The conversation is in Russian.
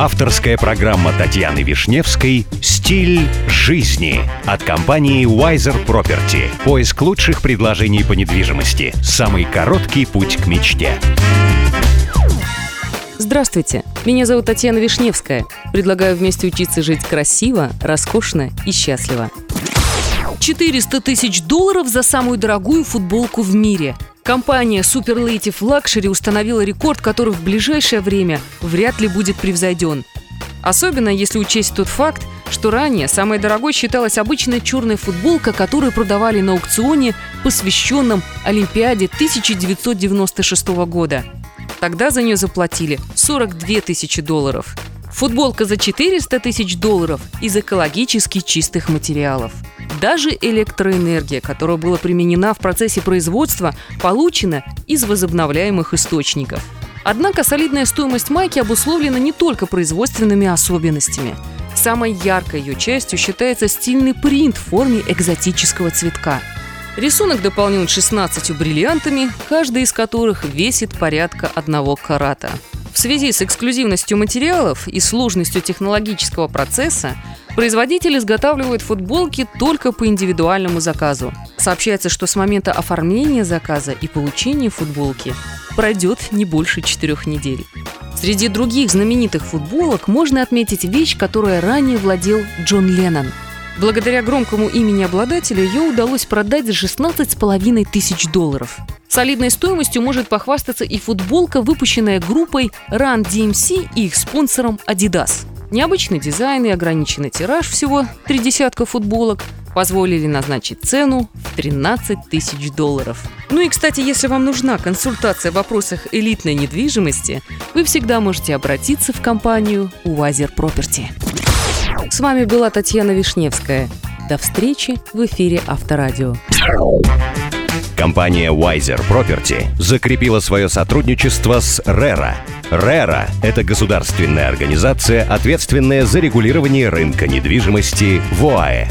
Авторская программа Татьяны Вишневской «Стиль жизни» от компании Wiser Property. Поиск лучших предложений по недвижимости. Самый короткий путь к мечте. Здравствуйте, меня зовут Татьяна Вишневская. Предлагаю вместе учиться жить красиво, роскошно и счастливо. 400 тысяч долларов за самую дорогую футболку в мире – Компания Superlative Luxury установила рекорд, который в ближайшее время вряд ли будет превзойден. Особенно если учесть тот факт, что ранее самой дорогой считалась обычная черная футболка, которую продавали на аукционе, посвященном Олимпиаде 1996 года. Тогда за нее заплатили 42 тысячи долларов. Футболка за 400 тысяч долларов из экологически чистых материалов – даже электроэнергия, которая была применена в процессе производства, получена из возобновляемых источников. Однако солидная стоимость майки обусловлена не только производственными особенностями. Самой яркой ее частью считается стильный принт в форме экзотического цветка. Рисунок дополнен 16 бриллиантами, каждый из которых весит порядка одного карата. В связи с эксклюзивностью материалов и сложностью технологического процесса Производитель изготавливает футболки только по индивидуальному заказу. Сообщается, что с момента оформления заказа и получения футболки пройдет не больше четырех недель. Среди других знаменитых футболок можно отметить вещь, которой ранее владел Джон Леннон. Благодаря громкому имени обладателя ее удалось продать за 16,5 тысяч долларов. Солидной стоимостью может похвастаться и футболка, выпущенная группой Run DMC и их спонсором Adidas – Необычный дизайн и ограниченный тираж всего три десятка футболок позволили назначить цену в 13 тысяч долларов. Ну и, кстати, если вам нужна консультация в вопросах элитной недвижимости, вы всегда можете обратиться в компанию Уазер Property. С вами была Татьяна Вишневская. До встречи в эфире Авторадио. Компания Wiser Property закрепила свое сотрудничество с RERA. RERA – это государственная организация, ответственная за регулирование рынка недвижимости в ОАЭ.